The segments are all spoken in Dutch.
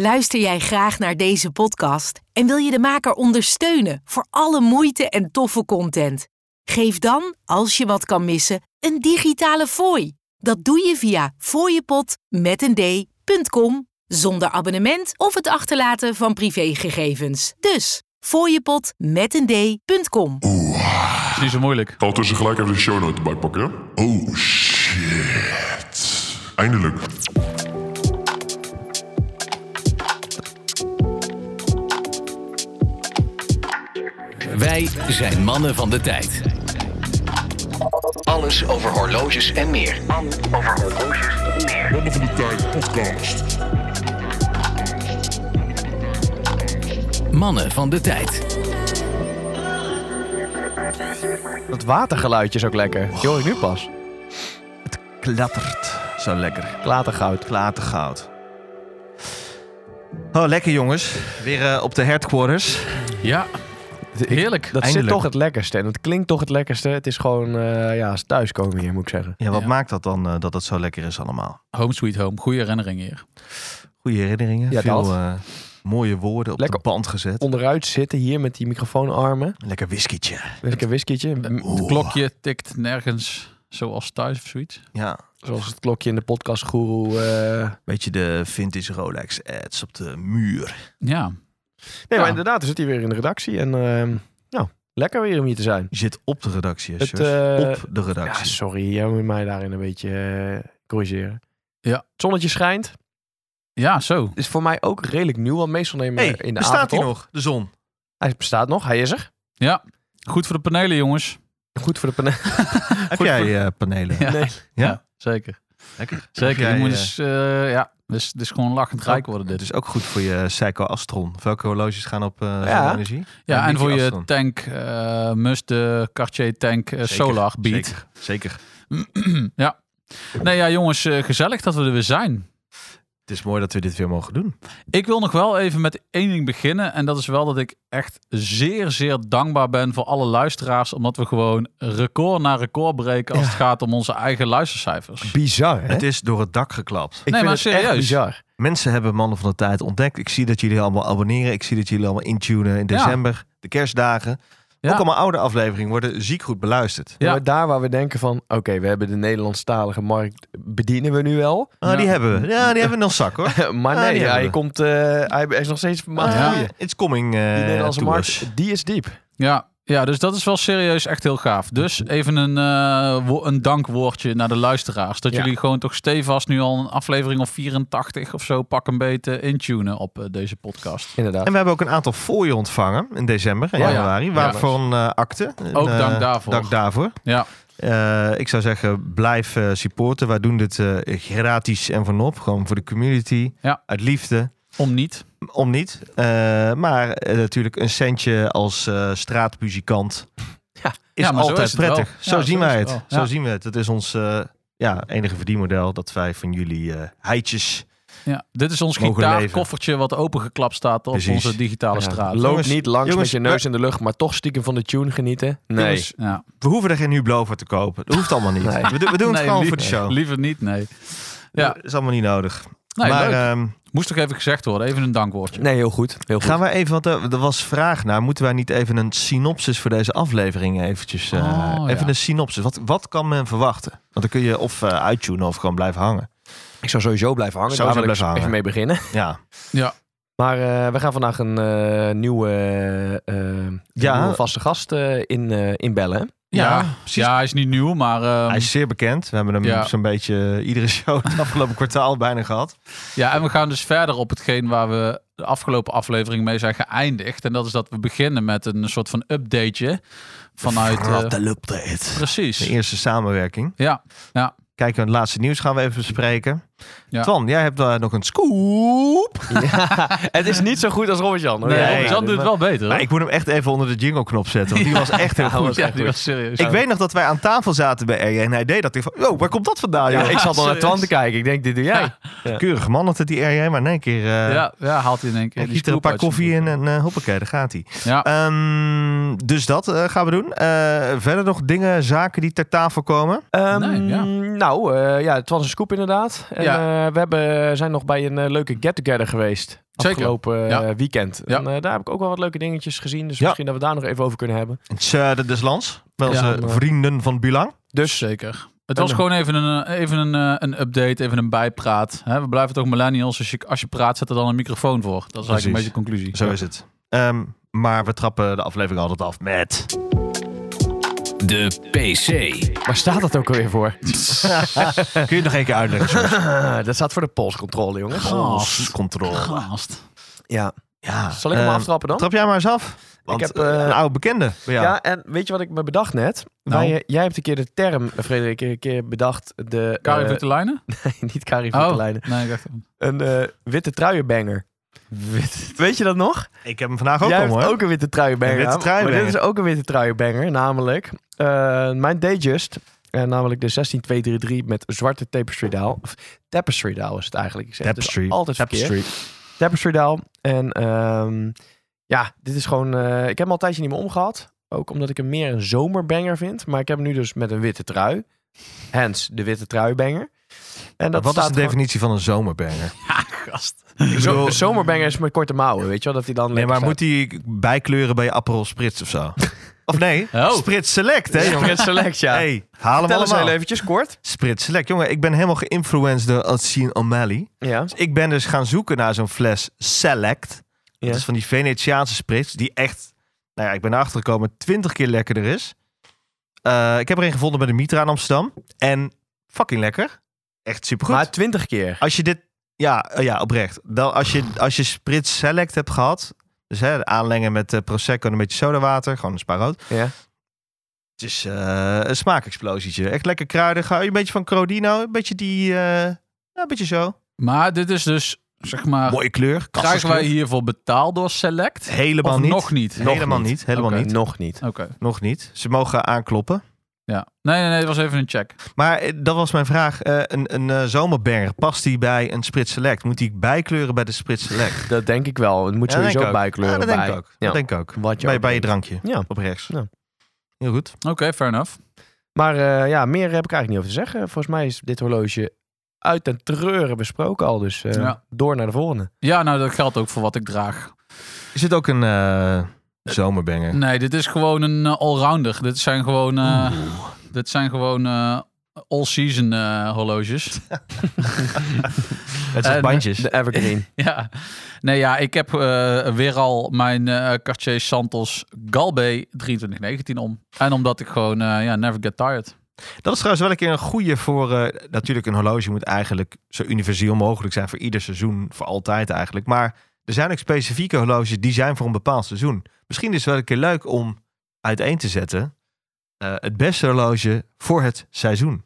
Luister jij graag naar deze podcast en wil je de maker ondersteunen voor alle moeite en toffe content? Geef dan, als je wat kan missen, een digitale fooi. Dat doe je via fooiepot met een d.com zonder abonnement of het achterlaten van privégegevens. Dus fooiepot met een d.com. is niet zo moeilijk. Tussen gelijk even de show notes erbij pakken, ja? Oh shit. Eindelijk. Wij zijn mannen van de tijd. Alles over horloges en meer. Mannen van de Tijd podcast. Mannen van de tijd. Dat watergeluidje is ook lekker. Die hoor ik nu pas. klattert. Zo lekker. Klatergoud. Klatergoud. Oh, lekker jongens. Weer eh, op de headquarters. Ja, heerlijk. Dat zit toch het lekkerste. En het klinkt toch het lekkerste. Het is gewoon, eh, ja, als thuiskomen hier, moet ik zeggen. Ja, wat Ja. maakt dat dan eh, dat het zo lekker is allemaal? Home sweet home. Goede herinnering hier. Goede herinneringen. Ja, Veel eh, mooie woorden op Lekker. de band gezet. Onderuit zitten hier met die microfoonarmen. Lekker whiskietje. Lekker whiskietje. Het klokje tikt nergens zoals thuis of zoiets. Ja, Zoals het klokje in de podcast Guru. eh. beetje de vintage Rolex ads op de muur. Ja, Nee, Ja. maar inderdaad, we zitten hier weer in de redactie. En ehm, nou, lekker weer om hier te zijn. Je zit op de redactie, Het, eh, Op de Ja, redactie. sorry. Jij moet mij daarin een beetje eh, corrigeren. Ja. Het zonnetje schijnt. ja zo. Is voor mij ook redelijk nieuw. Want meestal nemen we hey, in de bestaat avond hij op. nog? De zon. Hij bestaat nog. Hij is er. Ja, goed voor de panelen jongens. Goed voor de paneel. Heb jij eh, panelen? Ja. Nee. Ja, zeker. Lekker. Zeker. jij, je moet eens, eh, ja, dus, dus gewoon lachend rijk worden dit. Het is ook goed voor je Seiko Astron. Welke horloges gaan op eh Ja. energie? Ja, en voor je tank, eh Must, de Cartier Tank eh, Zeker, Solar Beat. Zeker, zeker. ja. Nee, ja, jongens, gezellig dat we er weer zijn. Het is mooi dat we dit weer mogen doen. Ik wil nog wel even met één ding beginnen. En dat is wel dat ik echt zeer, zeer dankbaar ben voor alle luisteraars. Omdat we gewoon record na record breken als het gaat om onze eigen luistercijfers. Bizar, hè? Het is door het dak geklapt. Ik Nee, vind maar het echt serieus. bizar. Mensen hebben Mannen van de Tijd ontdekt. Ik zie dat jullie allemaal abonneren. Ik zie dat jullie allemaal intunen in december. De kerstdagen. Ja. Ook allemaal oude afleveringen worden ziek goed beluisterd. Ja. Ja. Maar daar waar we denken van, oké, we hebben de Nederlandstalige markt, bedienen we nu wel. Ah, Ja. Die hebben we. Ja, die hebben we nog zak hoor. maar Ah, nee, hebben hij, komt, eh, hij is nog steeds het Ja. groeien. It's coming eh Die Nederlandse to markt, die is diep. Ja, ja, dus dat is wel serieus echt heel gaaf. Dus even een, eh, wo- een dankwoordje naar de luisteraars. Dat Ja. jullie gewoon toch stevast nu al een aflevering of 84 of zo pak een beetje intunen op eh, deze podcast. Inderdaad. En we hebben ook een aantal fooien ontvangen in december en Ja, ja. januari. Ja. Waarvoor een eh, akte. Ook eh, dank daarvoor. Dank daarvoor. Ja, Eh, ik zou zeggen, blijf eh, supporten. Wij doen dit eh, gratis en vanop. Gewoon voor de community. Ja. Uit liefde. om niet. Om niet. Maar natuurlijk een centje als straatmuzikant Ja. is Ja, maar zo altijd is het wel. prettig. Zo zien wij het. Zo zien we het. Het is ons ja, enige verdienmodel dat wij van jullie heitjes... Ja, dit is ons Mogen gitaarkoffertje wat opengeklapt staat op Precies. onze digitale Ja, straat. Loop Jongens, niet langs jongens, met je neus in de lucht, maar toch stiekem van de tune genieten. Nee. Jongens, ja. We hoeven er geen Hublot voor te kopen. Dat hoeft allemaal niet. Nee. We, doen- we doen het Nee, gewoon voor de show. Liever niet, nee. Ja, Dat is allemaal niet nodig. nee, maar ehm, Moest toch even gezegd worden. Even een dankwoordje. Nee, heel goed. Heel goed. gaan we even, want er, er was vraag naar, moeten wij niet even een synopsis voor deze aflevering eventjes, eh, Oh, even ja. een synopsis. Wat, wat kan men verwachten? Want dan kun je of uh, uittunen of gewoon blijven hangen. Ik zou sowieso blijven hangen. Sowieso Daar wil ik blijven even mee beginnen. Ja, Ja, Maar eh, we gaan vandaag een eh, nieuwe, eh, een Ja. nieuwe vaste gast eh, in, eh inbellen. ja, Ja, ja, hij is niet nieuw, maar ehm, hij is zeer bekend. We hebben hem Ja. zo'n beetje iedere show het afgelopen kwartaal bijna gehad. Ja, en we gaan dus verder op hetgeen waar we de afgelopen aflevering mee zijn geëindigd. En dat is dat we beginnen met een soort van updateje vanuit... eh, Frattel update. De precies. eerste samenwerking. Ja, ja. Kijken, het laatste nieuws gaan we even bespreken. Ja. Twan, jij hebt daar nog een scoop. Ja, het is niet zo goed als Robert-Jan. hoor. Nee, Nee, Robert-Jan doet het wel beter. Maar ik moet hem echt even onder de jingle knop zetten. Want die was echt heel Ja, goed. was ja, echt die goed. was serieus. Ik weet nog dat wij aan tafel zaten bij RJ en hij deed dat. Ik van, oh, waar komt dat vandaan? Joh? ik zat al naar. Twan te kijken. Ik denk, dit doe jij. Ja. Keurig man had het die RJ, maar in één keer... eh ja, ja, haalt hij in één keer hij giet er een paar koffie in en eh hoppakee, daar gaat hij. Ja, Ehm, dus dat eh, gaan we doen. Eh, verder nog dingen, zaken die ter tafel komen. Ehm, Nee, ja. Nou, eh, ja, het was een scoop inderdaad. Ja. eh, we hebben, zijn nog bij een eh, leuke get-together geweest. Zeker. afgelopen Ja. eh, weekend. Ja. En, daar heb ik ook wel wat leuke dingetjes gezien. Dus Ja. misschien dat we daar nog even over kunnen hebben. Het des lands. Wel onze vrienden van Belang. Dus zeker. Het was gewoon even een, even een, een update, even een bijpraat. Hè, we blijven toch millennials. Als je, als je praat, zet er dan een microfoon voor. Dat is eigenlijk een beetje de conclusie. Zo is het. Ehm, maar we trappen de aflevering altijd af met... De PC. Waar staat dat ook alweer voor? Kun je het nog één keer uitleggen? George? dat staat voor de polscontrole, jongens. Controle. Gast. Ja. Ja. Zal ik hem Ehm, aftrappen dan? Trap jij maar eens af. Want, heb, eh, een oude bekende. bij jou. Ja, en weet je wat ik me bedacht net? Nou. Wij, eh, jij hebt een keer de term, eh, Frederik, een keer bedacht. De, Kari Vitelijnen? nee, niet Kari Oh, nee, ik dacht... Een eh, witte truienbanger. Weet je dat nog? Ik heb hem vandaag ook Jij hebt hoor. ook een witte truienbanger. Een witte truienbanger. Maar dit is ook een witte truienbanger, namelijk eh, mijn Dayjust. En namelijk de 16233 met zwarte tapestry daal. Of tapestry daal is het eigenlijk. Ik zeg het dus Tapestry. altijd. Tapestry. Tapestry daal. En ehm, ja, dit is gewoon... eh, ik heb hem al een tijdje niet meer omgehad. Ook omdat ik hem meer een zomerbanger vind. Maar ik heb hem nu dus met een witte trui. Hence, de witte truibanger. En dat Wat is de gewoon- definitie van een zomerbanger? Gast. Zo, bedoel- een zomerbanger is met korte mouwen, weet je wel? Dat hij dan Nee, maar staat. moet die bijkleuren bij je Aperol Spritz of zo? Of nee? Oh. Spritz Select, hè, jongen? Spritz Select, ja. Hey, haal hem allemaal. heel eventjes kort. Spritz Select. Jongen, ik ben helemaal geïnfluenced door Alcine O'Malley. Ja. Dus ik ben dus gaan zoeken naar zo'n fles Select. Ja. Dat is van die Venetiaanse spritz. Die echt, nou ja, ik ben erachter gekomen, 20 keer lekkerder is. Eh, ik heb er een gevonden bij de Mitra in Amsterdam. En fucking lekker. Echt supergoed. Maar twintig keer. Als je dit, ja, eh, ja oprecht. Dan, als, je, als je Spritz Select hebt gehad. Dus hè, de aanlengen met eh, Prosecco en een beetje sodawater. Gewoon een spa rood. Ja. Het is eh, een smaakexplosietje. Echt lekker kruidig. Hou je een beetje van Crodino. Een beetje die, eh, een beetje zo. Maar dit is dus, zeg maar... Mooie kleur. Krijgen wij hiervoor betaald door Select? Helemaal of niet. nog niet? Helemaal niet. Helemaal niet. Nog niet. Oké. Nog niet. Ze mogen aankloppen. Ja. Nee, nee, nee, het was even een check. Maar eh, dat was mijn vraag. Eh, een een eh, zomerberg, past die bij een Spritz Select? Moet die bijkleuren bij de Spritz Select? Dat denk ik wel. Het moet Ja, sowieso denk bijkleuren Ja, dat denk bij. ik ook. Ja. Dat denk ik ook. Wat je Bij, ook bij je drankje. Ja. Op rechts. Ja. Heel goed. Oké, fair enough. Maar eh, ja, meer heb ik eigenlijk niet over te zeggen. Volgens mij is dit horloge uit en treuren besproken al. Dus eh, Ja. door naar de volgende. Ja, nou, dat geldt ook voor wat ik draag. Is dit ook een eh zomerbanger? Nee, dit is gewoon een eh, allrounder. Dit zijn gewoon, eh, dit zijn gewoon eh, all-season eh, horloges. Het zijn bandjes. De Evergreen. ja. Nee, ja, ik heb eh, weer al mijn eh, Cartier Santos Galbe 2319 om. En omdat ik gewoon, eh, ja, never get tired. Dat is trouwens wel een keer een goede voor... eh, natuurlijk, een horloge moet eigenlijk zo universeel mogelijk zijn voor ieder seizoen. Voor altijd eigenlijk. Maar er zijn ook specifieke horloges die zijn voor een bepaald seizoen. Misschien is het wel een keer leuk om uiteen te zetten. eh, het beste horloge voor het seizoen.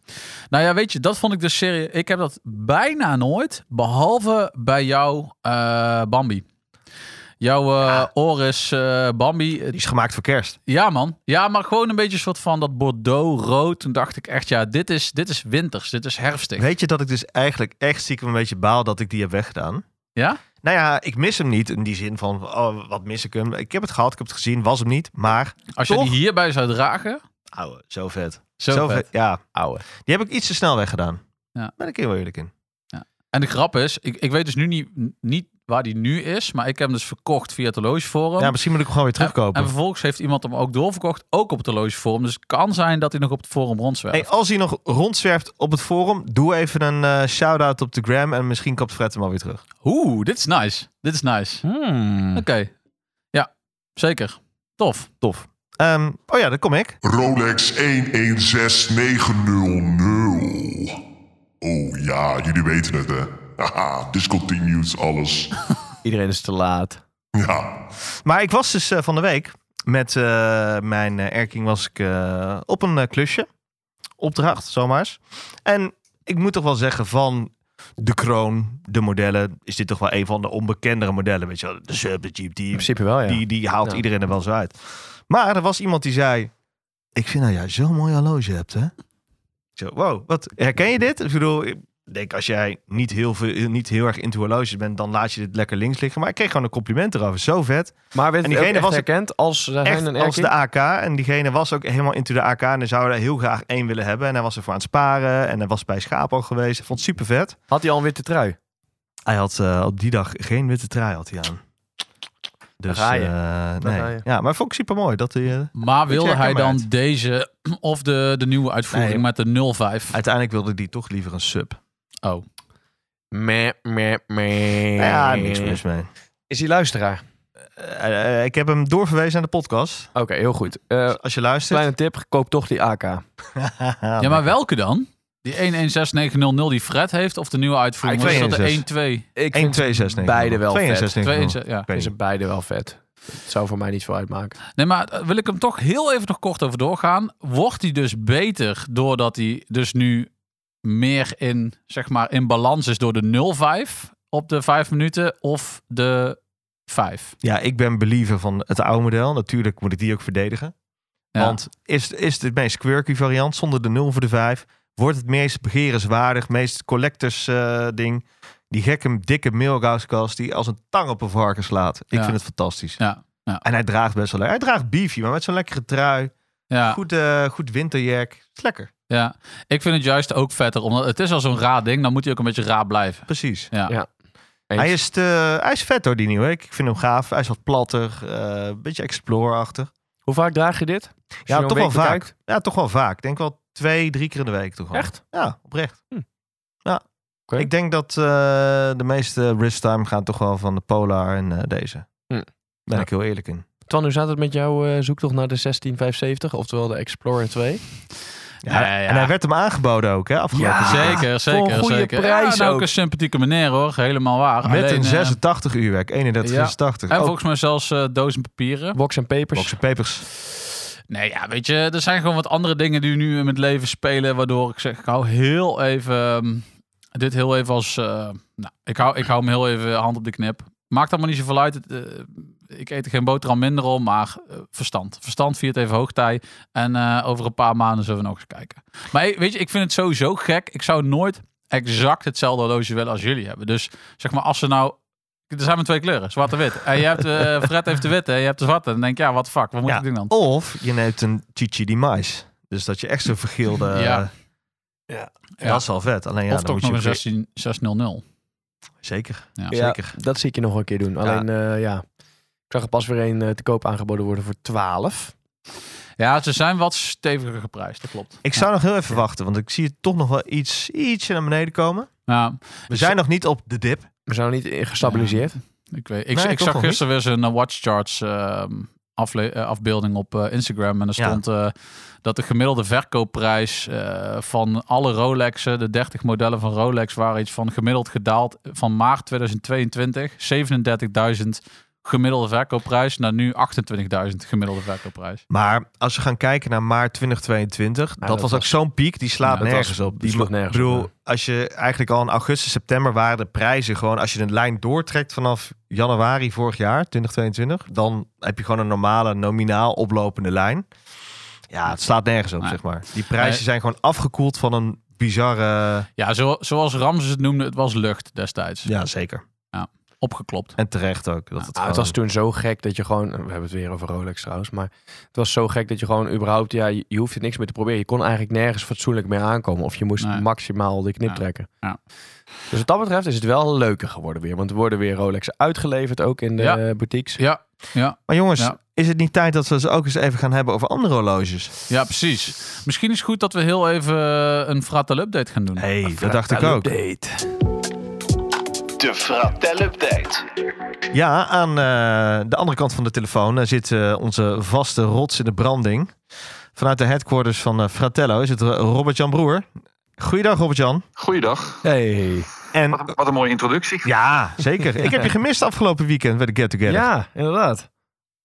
Nou ja, weet je, dat vond ik dus serieus. Ik heb dat bijna nooit, behalve bij jou, eh, Bambi. Jouw eh Oris Bambi. Die is gemaakt voor kerst. Ja, man. Ja, maar gewoon een beetje een soort van dat Bordeaux-rood. Toen dacht ik echt, ja, dit is, dit is winters. Dit is herfstig. Weet je dat ik dus eigenlijk echt stiekem een beetje baal dat ik die heb weggedaan? Ja? Nou ja, ik mis hem niet in die zin van, oh, wat mis ik hem? Ik heb het gehad, ik heb het gezien, was hem niet. Maar, Als je die hierbij zou dragen. ouwe, zo vet. Zo, vet. Ja, Ouwe. die heb ik iets te snel weggedaan. Ja. Ben ik heel eerlijk in. En de grap is, ik, ik weet dus nu niet, niet waar die nu is. Maar ik heb hem dus verkocht via het horlogeforum. Ja, misschien moet ik hem gewoon weer terugkopen. En vervolgens heeft iemand hem ook doorverkocht, ook op het horlogeforum. Dus het kan zijn dat hij nog op het forum rondzwerft. Hey, als hij nog rondzwerft op het forum, doe even een eh, shout-out op de gram en misschien kopt Fred hem alweer terug. Oeh, dit is nice. Dit is nice. Hmm. Oké. Ja, zeker. Tof. Tof. Ehm, oh ja, daar kom ik. Rolex 116900. Oh ja, jullie weten het hè. Haha, discontinued alles. Iedereen is te laat. Ja, Maar ik was dus eh, van de week met eh, mijn eh, Erking was ik eh, op een klusje. Opdracht, zomaar eens. En ik moet toch wel zeggen van de kroon, de modellen, is dit toch wel een van de onbekendere modellen. Weet je wel, de Sub, de Jeep, die, In principe wel, ja. die, die haalt Ja. iedereen er wel zo uit. Maar er was iemand die zei, ik vind dat jij zo'n mooi horloge hebt, hè? Ik Zo, wow, wat, herken je dit? Ik bedoel, ik denk als jij niet heel, veel, niet heel erg into horloges bent, dan laat je dit lekker links liggen. Maar ik kreeg gewoon een compliment erover. Zo vet. Maar werd En het diegene was- herkend als uh, Echt een als Erking? de AK. En diegene was ook helemaal into de AK. En hij zou er heel graag één willen hebben. En hij was ervoor aan het sparen. En hij was bij Schaap al geweest. Hij vond het super vet. Had hij al een witte trui? Hij had eh, op die dag geen witte trui had hij aan. Dus, eh, Daar nee. ga je. Ja, maar vond ik super mooi dat hij... eh, Maar wilde hij dan uit. deze of de, de nieuwe uitvoering Nee. met de 05? uiteindelijk wilde hij toch liever een sub. Oh, Meh, meh, meh. Ja, niks mis mee. Is hij luisteraar? Eh, eh, ik heb hem doorverwezen aan de podcast. Oké, heel goed. Eh, Als je luistert. kleine tip, koop toch die AK. ja, maar welke dan? Die 116900 die Fred heeft of de nieuwe uitvoering? Ah, Wat is dat de 126. 1-2? Ik 1, vind 2, 6, 9. beide wel 2 en vet. 6, 9. 2 ja. Ik Ik weet vind ze beide wel vet. Het zou voor mij niet veel uitmaken. Nee, maar eh, wil ik hem toch heel even nog kort over doorgaan. Wordt hij dus beter doordat hij dus nu meer in, zeg maar, in balans is door de 0,5 op de 5 minuten of de 5? Ja, ik ben believer van het oude model. Natuurlijk moet ik die ook verdedigen. Ja. Want is, is de meest quirky variant zonder de 0 voor de 5. Wordt het meest begerenswaardig, meest collectors eh, ding. Die gekke, dikke mailgauskast die als een tang op een varken slaat. Ik Ja. vind het fantastisch. Ja, ja. En hij draagt best wel lekker. Hij draagt beefy, maar met zo'n lekkere trui. Ja, Goed, eh, goed winterjack. Is lekker. Ja, ik vind het juist ook vetter. Omdat het is al zo'n raar ding, dan moet hij ook een beetje raar blijven. Precies. Ja. Hij is, te, hij is vet hoor, die nieuwe. Ik vind hem gaaf. Hij is wat platter. eh, een beetje explore-achtig. Hoe vaak draag je dit? Als Ja, toch wel vaak. bekijkt? Ja, toch wel vaak. Ik denk wel twee, drie keer in de week toch wel. Echt? Ja, oprecht. Hm. Ja. Oké. Ik denk dat eh, de meeste wrist time gaan toch wel van de Polar en eh, deze. Hm. Ben Ja. ik heel eerlijk in. Twan, hoe zat het met jouw eh, zoektocht naar de 16570? Oftewel de Explorer 2? Ja, Ja. En hij werd hem aangeboden ook, hè? Afgelopen Ja. weekend. Zeker, Voor een zeker, goede zeker. prijs ja, en ook ook. een sympathieke meneer hoor, helemaal waar. Met Alleen, een eh, 86 uurwerk, 3186. en Ook volgens mij zelfs eh, dozen papieren. Box en papers? boxen papers. Nee, ja, weet je, er zijn gewoon wat andere dingen die nu in het leven spelen, waardoor ik zeg, ik hou heel even, ehm, dit heel even als, eh, nou, ik hou, ik hou hem heel even hand op de knip. Maakt allemaal niet zoveel uit. Het, eh, ik eet er geen boterham minder om, maar eh, verstand. Verstand viert even hoogtij. En eh, over een paar maanden zullen we nog eens kijken. Maar weet je, ik vind het sowieso gek. Ik zou nooit exact hetzelfde horloge willen als jullie hebben. Dus zeg maar, als ze nou... Er zijn maar twee kleuren, zwart en wit. En je hebt, eh Fred heeft de witte en je hebt de zwarte. Dan denk je, ja, wat fuck, wat moet Ja. ik doen dan? Of je neemt een Chichi di Mais. Dus dat je echt zo'n vergeelde... Ja. ja. Ja. Dat is wel vet. Alleen ja, of dan toch moet nog je... een 16, 600. Zeker. Ja. Ja, zeker. dat zie ik je nog een keer doen. Alleen, eh, ja, zag er pas weer een eh, te koop aangeboden worden voor 12. Ja, ze zijn wat steviger geprijsd, dat klopt. Ik zou nog heel even wachten, want ik zie het toch nog wel iets, ietsje naar beneden komen. Ja, We zijn nog niet op de dip. We zijn nog niet gestabiliseerd. ik weet. Ik, Nee, ik toch zag gisteren weer zo'n uh, Watch Charts ehm, afle- eh, afbeelding op eh, Instagram. En er Ja. stond eh, dat de gemiddelde verkoopprijs eh, van alle Rolexen, de 30 modellen van Rolex, waren iets van gemiddeld gedaald van maart 2022. 37.000 gemiddelde verkoopprijs naar nu 28.000 gemiddelde verkoopprijs. Maar als we gaan kijken naar maart 2022, dat, dat was ook zo'n piek, die slaat Ja, nergens was- op. die sloeg mo- nergens Ik bedoel, op, als je eigenlijk al in augustus, september waren de prijzen gewoon, als je een lijn doortrekt vanaf januari vorig jaar, 2022, dan heb je gewoon een normale, nominaal oplopende lijn. Ja, het slaat nergens op, Nee. zeg maar. Die prijzen Nee. zijn gewoon afgekoeld van een bizarre... Ja, zo, zoals Ramses het noemde, het was lucht destijds. Ja, zeker. Opgeklopt. En terecht ook. Dat het Ah, het was toen zo gek dat je gewoon... We hebben het weer over Rolex trouwens. Maar het was zo gek dat je gewoon überhaupt... Ja, je, je hoeft er niks meer te proberen. Je kon eigenlijk nergens fatsoenlijk meer aankomen. Of je moest Nee. maximaal de knip Ja. trekken. Ja. Dus wat dat betreft is het wel leuker geworden weer. Want er worden weer Rolex uitgeleverd ook in de Ja. boutiques. Ja, ja, Maar jongens, Ja. is het niet tijd dat we het ook eens even gaan hebben over andere horloges? ja, precies. Misschien is het goed dat we heel even een Fratel update gaan doen. hey, dat dacht ik ook. Update. De Fratel Update. Ja, aan eh, de andere kant van de telefoon eh, zit eh, onze vaste rots in de branding. Vanuit de headquarters van eh, Fratello is het Robert-Jan Broer. Goeiedag Robert-Jan. Goeiedag. Hey. En Wat een, wat een mooie introductie. ja, zeker. Ik heb je gemist afgelopen weekend bij de Get Together. Ja, inderdaad.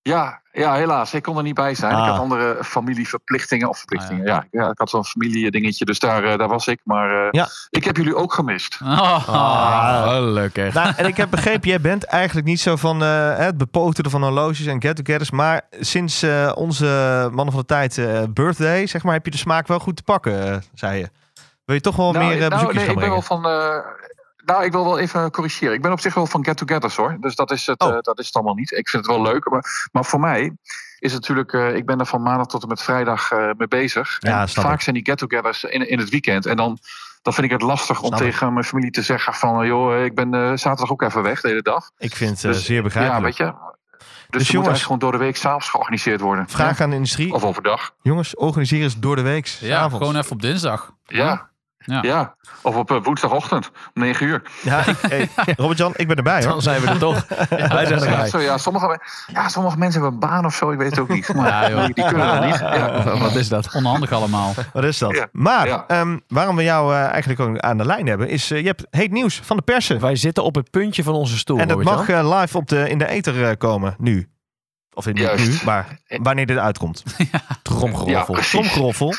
Ja, ja, helaas. Ik kon er niet bij zijn. Ah. Ik had andere familieverplichtingen. Of verplichtingen, ja. ja. ik had zo'n familiedingetje, dus daar, eh, daar was ik. Maar eh, Ja. ik heb jullie ook gemist. Oh, Ah, gelukkig. Nou, en ik heb begrepen, jij bent eigenlijk niet zo van eh, het bepoteren van horloges en get-togethers. Maar sinds eh, onze mannen van de tijd eh, birthday, zeg maar, heb je de smaak wel goed te pakken, zei je. Wil je toch wel meer eh, bezoekjes nee, gaan ik ben wel van. eh, nou, ik wil wel even corrigeren. Ik ben op zich wel van get-togethers hoor. Dus dat is, het, Oh. eh, dat is het allemaal niet. Ik vind het wel leuk. Maar, maar voor mij is het natuurlijk. eh, ik ben er van maandag tot en met vrijdag eh, mee bezig. Ja, en vaak ik. zijn die get-togethers in, in het weekend. En dan dan vind ik het lastig om Snap ik. tegen mijn familie te zeggen van... joh, ik ben eh, zaterdag ook even weg de hele dag. Ik vind het eh, Dus, zeer Ja, begrijpelijk. weet je. Dus, Dus moet jongens- gewoon door de week s'avonds georganiseerd worden. Vraag aan de industrie. Of overdag. Jongens, organiseren eens door de week. Ja, avonds. gewoon even op dinsdag. Ja. Ja. Ja. Of op eh, woensdagochtend om 9 uur. Ja, hey, Robert-Jan, ik ben erbij hoor. Dan zijn we er toch. Wij zijn Ja, erbij. zo, ja, sommige, ja, sommige mensen hebben een baan of zo, ik weet het ook niet. Maar Ja, joh. die, die kunnen dat niet. Ja. Wat is dat? Onhandig allemaal. Wat is dat? Ja. Maar Ja. ehm, waarom we jou eh, eigenlijk ook aan de lijn hebben, is eh, je hebt heet nieuws van de persen. Wij zitten op het puntje van onze stoel. En dat mag live op de, in de ether komen nu. Of in, nu, maar wanneer dit uitkomt. Tromgeroffel. Ja. Tromgeroffel.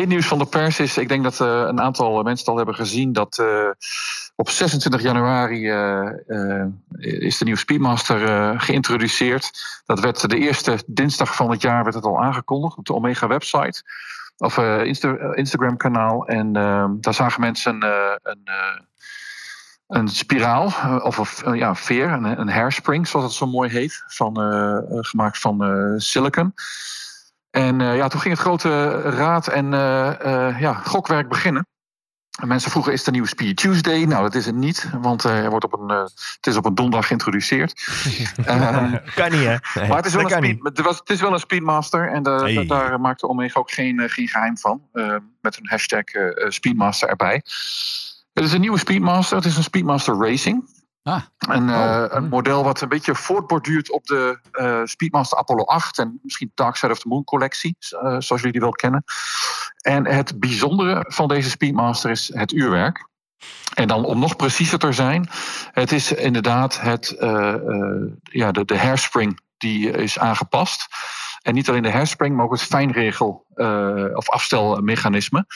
Het nieuws van de pers is, ik denk dat eh, een aantal mensen het al hebben gezien, dat eh, op 26 januari eh, is de nieuwe Speedmaster geïntroduceerd. Dat werd de eerste dinsdag van het jaar werd het al aangekondigd op de Omega website. Of Insta- Instagram kanaal. En eh, daar zagen mensen een, een spiraal, of een, ja, veer, een, een hairspring zoals het zo mooi heet. Van, gemaakt van silicon. En eh, ja, toen ging het grote raad en eh, eh, ja, gokwerk beginnen. En mensen vroegen, is het een nieuwe Speed Tuesday? Nou, dat is het niet, want eh, er wordt op een, het is op een donderdag geïntroduceerd. Ehm, Kan niet hè? Nee. maar het is, wel een kan speed, het, was, het is wel een Speedmaster en de, Hey. da- daar maakte Omega ook geen, geen geheim van. eh, met een hashtag Speedmaster erbij. Het is een nieuwe Speedmaster, het is een Speedmaster Racing. Ah. Een, eh, Oh. een model wat een beetje voortborduurt op de eh, Speedmaster Apollo 8 en misschien Dark Side of the Moon collectie, eh, zoals jullie die wel kennen. En het bijzondere van deze Speedmaster is het uurwerk. En dan om nog preciezer te zijn, het is inderdaad het, eh, eh, ja, de, de hairspring die is aangepast. En niet alleen de hairspring, maar ook het fijnregel eh, of afstelmechanisme.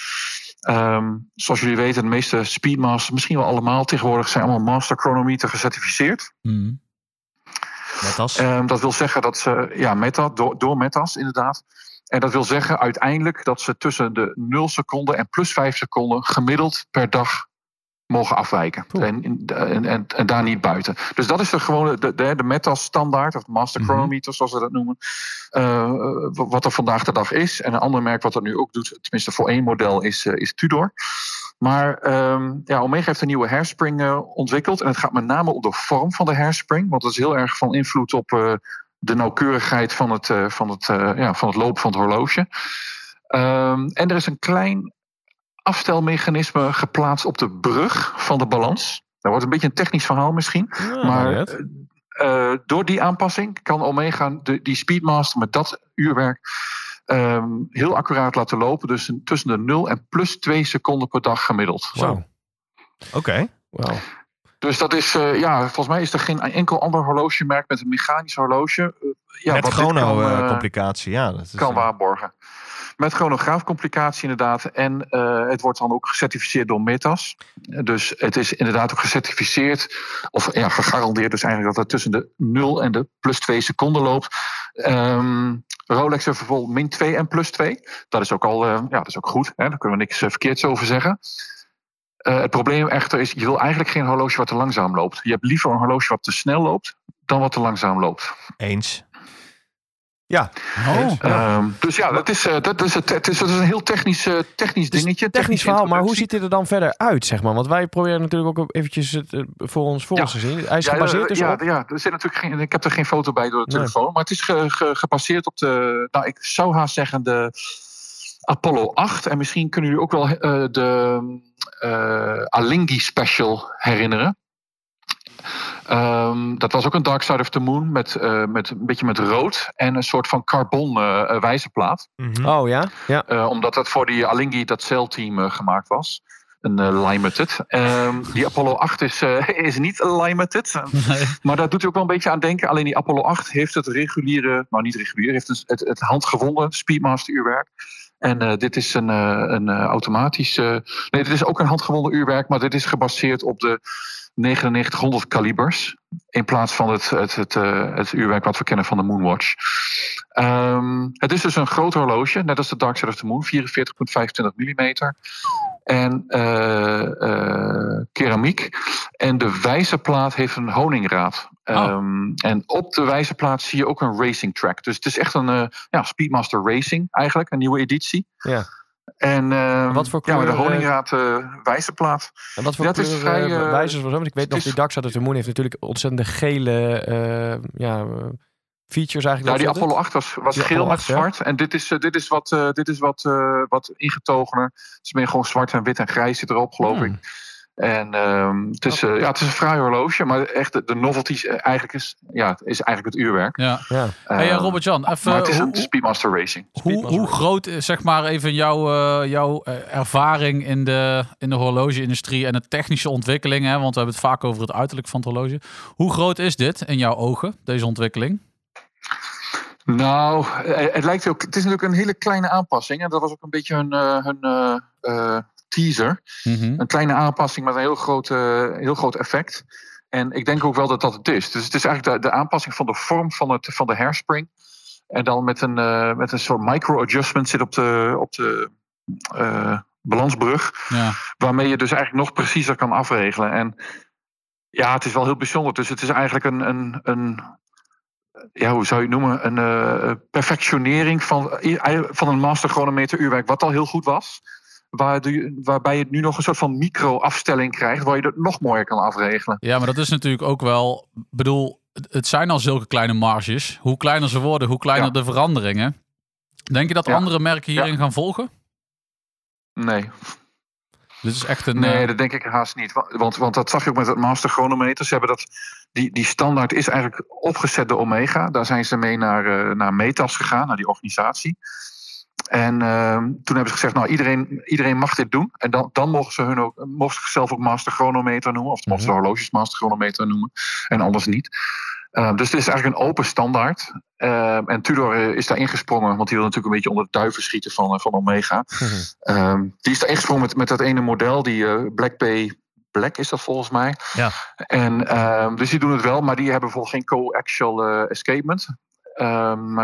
Ehm, zoals jullie weten, de meeste Speedmasters, misschien wel allemaal tegenwoordig, zijn allemaal Master Chronometer gecertificeerd. Mhm. Net als. Ehm, dat wil zeggen dat ze, ja, meta, door, door metas inderdaad. En dat wil zeggen uiteindelijk dat ze tussen de 0 seconden en plus 5 seconden gemiddeld per dag mogen afwijken. En, en, en, en daar niet buiten. Dus dat is de gewone, de, de, de metas standaard, of de master Mhm. chronometer zoals we dat noemen. eh, wat er vandaag de dag is. En een ander merk wat dat nu ook doet, tenminste voor één model, is, eh, is Tudor. Maar ehm, ja, Omega heeft een nieuwe hairspring eh, ontwikkeld. En het gaat met name om de vorm van de hairspring. Want dat is heel erg van invloed op de nauwkeurigheid van het, van, het, ja, van het lopen van het horloge. Ehm, en er is een klein afstelmechanisme geplaatst op de brug van de balans. Dat wordt een beetje een technisch verhaal misschien. Ja, maar net. eh, door die aanpassing kan Omega de, die Speedmaster met dat uurwerk ehm, heel accuraat laten lopen. Dus tussen de 0 en plus 2 seconden per dag gemiddeld. Zo. Oké. Wauw. Dus dat is, eh, ja, volgens mij is er geen enkel ander horlogemerk met een mechanisch horloge. eh, ja, Met eh, chrono-complicatie. ja, dat is, kan eh, waarborgen. Met chronograafcomplicatie inderdaad. En eh, het wordt dan ook gecertificeerd door Metas. Dus het is inderdaad ook gecertificeerd, of ja, gegarandeerd dus eigenlijk dat het tussen de 0 en de plus 2 seconden loopt. Ehm, Rolex heeft bijvoorbeeld min 2 en plus 2. Dat is ook al, eh, ja, dat is ook goed. Hè? Daar kunnen we niks eh, verkeerds over zeggen. Eh, het probleem echter is, je wil eigenlijk geen horloge wat te langzaam loopt. Je hebt liever een horloge wat te snel loopt, dan wat te langzaam loopt. Eens. Oh. Ehm, dus ja, dat is, eh, dat is, het, het is, het is een heel technisch, eh, technisch Dus dingetje. Technisch verhaal, maar hoe ziet dit er dan verder uit, zeg maar? Want wij proberen natuurlijk ook eventjes het eh, voor ons voor Ja. ons te zien. Hij is Ja, gebaseerd dus ja, op... ja, er zit natuurlijk geen, ik heb er geen foto bij door de Nee. telefoon. Maar het is ge- ge- gebaseerd op de, nou ik zou haast zeggen de Apollo 8. En misschien kunnen jullie ook wel eh, de eh, Alinghi special herinneren. Ehm, dat was ook een Dark Side of the Moon met, eh, met een beetje met rood en een soort van carbon eh, eh, wijzerplaat. Mhm. Oh ja? Ja. Eh, omdat dat voor die Alinghi, dat celteam eh, gemaakt was. Een limited. Ehm, die Apollo 8 is, eh, is niet een limited. Maar daar doet hij ook wel een beetje aan denken. Alleen die Apollo 8 heeft het reguliere, nou niet regulier, heeft het, het, het handgewonden Speedmaster uurwerk. En eh, dit is een, eh, een eh, automatisch. eh, nee, dit is ook een handgewonden uurwerk, maar dit is gebaseerd op de 9900 kalibers. In plaats van het, het, het, eh, het uurwerk wat we kennen van de Moonwatch. Ehm, het is dus een groot horloge, net als de Dark Side of the Moon, 44,25 mm. En eh, eh, keramiek. En de wijzerplaat heeft een honingraad. Ehm, en op de wijzerplaat zie je ook een racing track. Dus het is echt een ja, Speedmaster Racing eigenlijk, een nieuwe editie. Ja. En ehm, Wat voor ja, met de kleur, eh, honingraad eh wijzerplaat. En wat voor Ja, het is kleur vrij, eh, eh, wijzers was Want ik weet nog, die Dark Side of the Moon heeft natuurlijk ontzettende gele eh, ja, eh, features eigenlijk. Ja, die Apollo zitten. 8 was, geel met 8, ja. zwart. En dit is, eh, dit is wat, eh, dit is wat, eh, wat ingetogener. Het is meer gewoon zwart en wit en grijs zit erop, geloof Hmm. ik. En ehm, het, is, eh, ja, het is een fraai horloge, maar echt de, de novelty is, eh, eigenlijk is, ja, het is eigenlijk het uurwerk. Ja. Ja. Hey, Ehm, Robert-Jan, even... maar het is hoe- een Speedmaster Racing. Hoe, hoe groot is zeg maar even jouw, eh, jouw eh, ervaring in de, in de horloge-industrie en de technische ontwikkelingen? Hè? Want we hebben het vaak over het uiterlijk van het horloge. Hoe groot is dit in jouw ogen, deze ontwikkeling? Nou, eh, het lijkt ook. Het is natuurlijk een hele kleine aanpassing. En dat was ook een beetje hun, eh, hun eh, teaser. Mhm. Een kleine aanpassing met een heel groot, heel groot effect. En ik denk ook wel dat dat het is. Dus het is eigenlijk de, de aanpassing van de vorm van, het, van de hairspring. En dan met een, eh, met een soort micro-adjustment zit op de, op de eh, balansbrug. Ja. Waarmee je dus eigenlijk nog preciezer kan afregelen. En ja, het is wel heel bijzonder. Dus het is eigenlijk een, een, een ja, hoe zou je het noemen? Een eh, perfectionering van, van een master chronometer uurwerk, wat al heel goed was. Waar waarbij je nu nog een soort van micro-afstelling krijgt, waar je het nog mooier kan afregelen. ja, maar dat is natuurlijk ook wel... Bedoel, het- zijn al zulke kleine marges. Hoe kleiner ze worden, hoe kleiner Ja. de veranderingen. Denk je dat Ja. andere merken hierin Ja. gaan volgen? Nee, Dit is echt een... nee, eh, dat denk ik haast niet. Wa- Want, want dat zag je ook met het master chronometer. Ze hebben dat, die, die standaard is eigenlijk opgezet door Omega. Daar zijn ze mee naar, eh, naar Metas gegaan, naar die organisatie. En ehm, toen hebben ze gezegd, nou iedereen, iedereen mag dit doen. En dan, dan mogen ze hun ook, mogen ze zichzelf ook master chronometer noemen. Of mogen ze de horloges master chronometer noemen. En anders niet. Ehm, dus het is eigenlijk een open standaard. Ehm, en Tudor eh, is daar ingesprongen, want die wil natuurlijk een beetje onder de duiven schieten van, eh, van Omega. Ehm, die is daar ingesprongen met, met dat ene model, die eh, Black Bay Black is dat volgens mij. Ja. En, dus die doen het wel, maar die hebben bijvoorbeeld geen co-axial escapement. Ehm,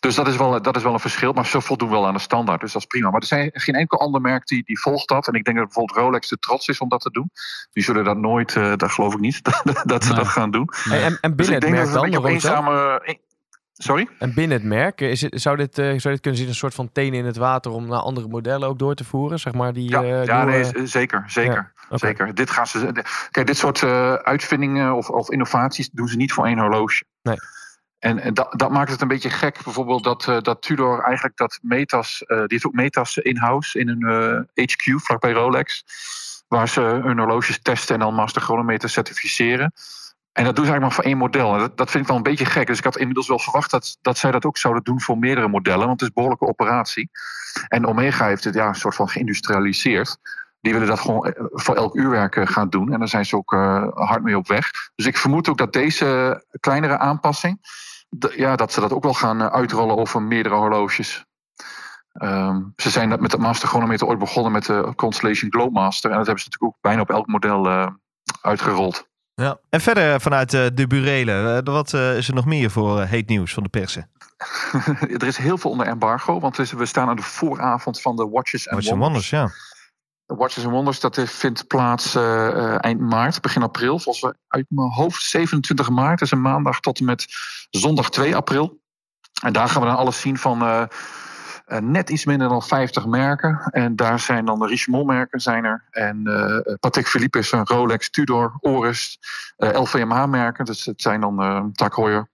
dus dat is, wel, dat is wel een verschil, maar ze voldoen wel aan de standaard, dus dat is prima. Maar er zijn geen enkel ander merk die, die volgt dat. En ik denk dat bijvoorbeeld Rolex de trots is om dat te doen. Die zullen dat nooit, eh, dat geloof ik niet, dat ze Nee. dat gaan doen. En, en Dus binnen ik het denk merk dat het een dan? eenzame... eh, Sorry? En binnen het merk, is het, zou, dit, eh, zou dit kunnen zien een soort van tenen in het water om naar andere modellen ook door te voeren? Zeg maar die, Ja, eh, ja nieuwe- nee, z- zeker. zeker. Zeker. Dit gaan ze. Kijk, dit soort eh, uitvindingen of, of innovaties doen ze niet voor één horloge. Nee. En, en dat, dat maakt het een beetje gek. Bijvoorbeeld dat, eh, dat Tudor eigenlijk dat Metas, eh, die heeft ook Metas in-house in hun eh, HQ vlakbij Rolex. Waar ze hun horloges testen en dan master chronometer certificeren. En dat doen ze eigenlijk maar voor één model. Dat, dat vind ik wel een beetje gek. Dus ik had inmiddels wel verwacht dat, dat zij dat ook zouden doen voor meerdere modellen. Want het is een behoorlijke operatie. En Omega heeft het ja, een soort van geïndustrialiseerd. Die willen dat gewoon eh, voor elk uurwerk eh, gaan doen. En daar zijn ze ook eh, hard mee op weg. Dus ik vermoed ook dat deze kleinere aanpassing. Ja, dat ze dat ook wel gaan eh, uitrollen over meerdere horloges. Ehm, ze zijn dat met de Master Chronometer ooit begonnen met de Constellation Globemaster. En dat hebben ze natuurlijk ook bijna op elk model eh, uitgerold. Ja. En verder vanuit eh, de burelen, wat is er nog meer voor heet nieuws van de persen? er is heel veel onder embargo. Want we staan aan de vooravond van de Watches and Watch and Wonders. Wonders, ja. Watches and Wonders, dat is- vindt plaats eh, eh, eind maart, begin april. Volgens mij uit mijn hoofd 27 maart. Is een maandag tot en met zondag 2 april. En daar gaan we dan alles zien van eh, eh, net iets minder dan 50 merken. En daar zijn dan de Richemont merken zijn er. En eh Patek Philippe is een Rolex, Tudor, Oris, eh LVMH merken. Dus het zijn dan eh Tag Heuer,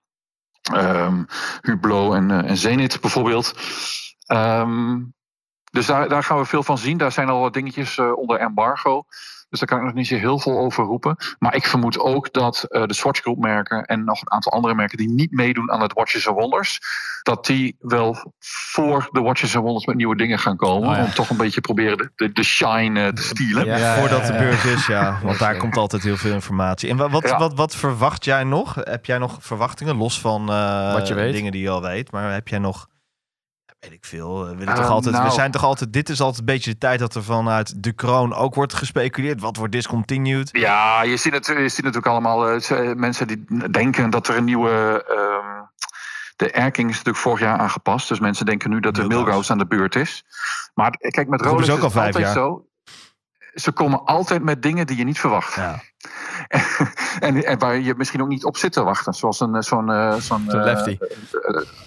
ehm, Hublot en, eh, en Zenith bijvoorbeeld. Ehm, dus daar, daar gaan we veel van zien. Daar zijn al wat dingetjes eh, onder embargo. Dus daar kan ik nog niet zo heel veel over roepen. Maar ik vermoed ook dat eh, de Swatch Group merken en nog een aantal andere merken die niet meedoen aan het Watches and Wonders, dat die wel voor de Watches and Wonders met nieuwe dingen gaan komen. Oh ja. Om toch een beetje proberen de, de, de shine eh, te stielen. Ja, Ja, ja, voordat de beurs is, ja. Want daar komt altijd heel veel informatie. En wa- wat, Ja. wat, wat verwacht jij nog? Heb jij nog verwachtingen, los van eh, Wat je weet. dingen die je al weet? Maar heb jij nog, weet ik veel, we, Eh, toch altijd, we nou. zijn toch altijd, dit is altijd een beetje de tijd dat er vanuit de kroon ook wordt gespeculeerd. Wat wordt discontinued? Ja, je ziet, het, je ziet natuurlijk allemaal eh, mensen die denken dat er een nieuwe. ehm, de erking is natuurlijk vorig jaar aangepast. Dus mensen denken nu dat de. Milgauss aan de beurt is. Maar kijk, met Rolex is ook al vijf altijd jaar. zo. Ze komen altijd met dingen die je niet verwacht. Ja. en, en waar je misschien ook niet op zit te wachten. Zoals een, eh, zo'n eh, zo'n eh,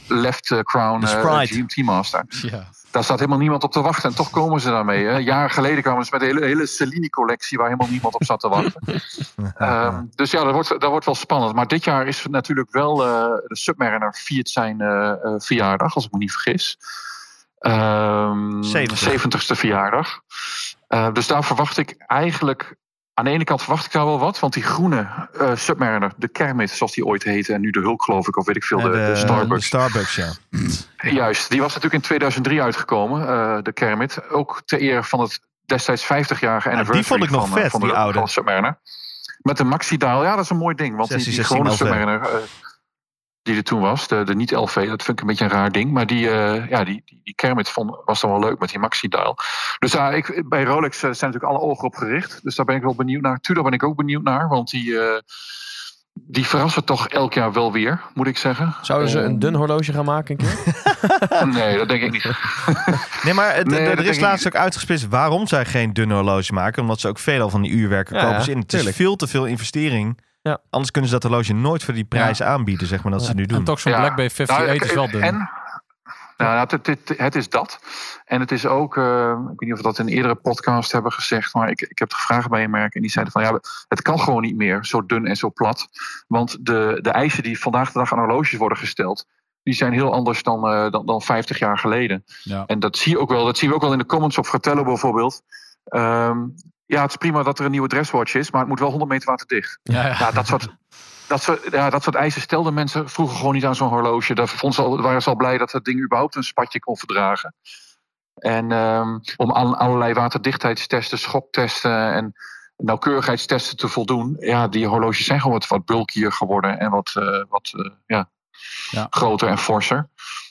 left crown De Sprite. GMT Master. Ja. Daar staat helemaal niemand op te wachten. En toch komen ze daarmee. Hè. Jaren geleden kwamen ze met een hele, hele Cellini-collectie... waar helemaal niemand op zat te wachten. Ehm, dus ja, dat wordt, dat wordt wel spannend. Maar dit jaar is natuurlijk wel... de Submariner viert zijn verjaardag, als ik me niet vergis. Ehm 70. 70ste verjaardag. Dus daar verwacht ik eigenlijk... Aan de ene kant verwacht ik daar wel wat. Want die groene eh, Submariner, de Kermit zoals die ooit heette... en nu de Hulk geloof ik, of weet ik veel, de, de Starbucks. de Starbucks, ja. Juist, die was natuurlijk in 2003 uitgekomen, eh, de Kermit. Ook ter ere van het destijds 50-jarige die anniversary vond ik nog van, eh, vet, van de, die oude. Submariner. Met de Maxi-dial, ja, dat is een mooi ding. Want die, 16, die 16 gewone. Submariner, eh, die er toen was, de, de niet-LV, dat vind ik een beetje een raar ding. Maar die, eh, ja, die, die, die Kermit vond, was dan wel leuk met die Maxi-dial. Dus ja, ik, bij Rolex eh, zijn natuurlijk alle ogen op gericht. Dus daar ben ik wel benieuwd naar. Tudor ben ik ook benieuwd naar, want die... eh, die verrassen toch elk jaar wel weer, moet ik zeggen. Zouden ze een dun horloge gaan maken een keer? Nee, dat denk ik niet. Nee, maar het, Nee, er is laatst ook uitgesplitst waarom zij geen dunne horloge maken. Omdat ze ook veelal van die uurwerken Ja, kopen in. Het is tuurlijk. veel te veel investering. Ja. Anders kunnen ze dat horloge nooit voor die prijs aanbieden, zeg maar, dat ze nu doen. En toch zo'n Ja. Black Bay 58 is wel dun. En, nou, het, het, het is dat. En het is ook, eh, ik weet niet of we dat in een eerdere podcast hebben gezegd, maar ik, ik heb er gevraagd bij een merk en die zeiden van ja, het kan gewoon niet meer zo dun en zo plat. Want de, de eisen die vandaag de dag aan horloges worden gesteld, die zijn heel anders dan, eh, dan, dan 50 jaar geleden. Ja. En dat zie je ook wel, dat zien we ook wel in de comments op Fratello bijvoorbeeld. Ehm, ja, het is prima dat er een nieuwe dresswatch is, maar het moet wel 100 meter waterdicht. Ja, ja. Ja, dat soort, dat soort, ja, dat soort eisen stelden mensen vroeger gewoon niet aan zo'n horloge. Daar vonden ze al, waren ze al blij dat dat ding überhaupt een spatje kon verdragen. En ehm, om aan allerlei waterdichtheidstesten, schoktesten en nauwkeurigheidstesten te voldoen. Ja, die horloges zijn gewoon wat, wat bulkier geworden en wat, eh, wat eh, ja, Ja. groter en forser.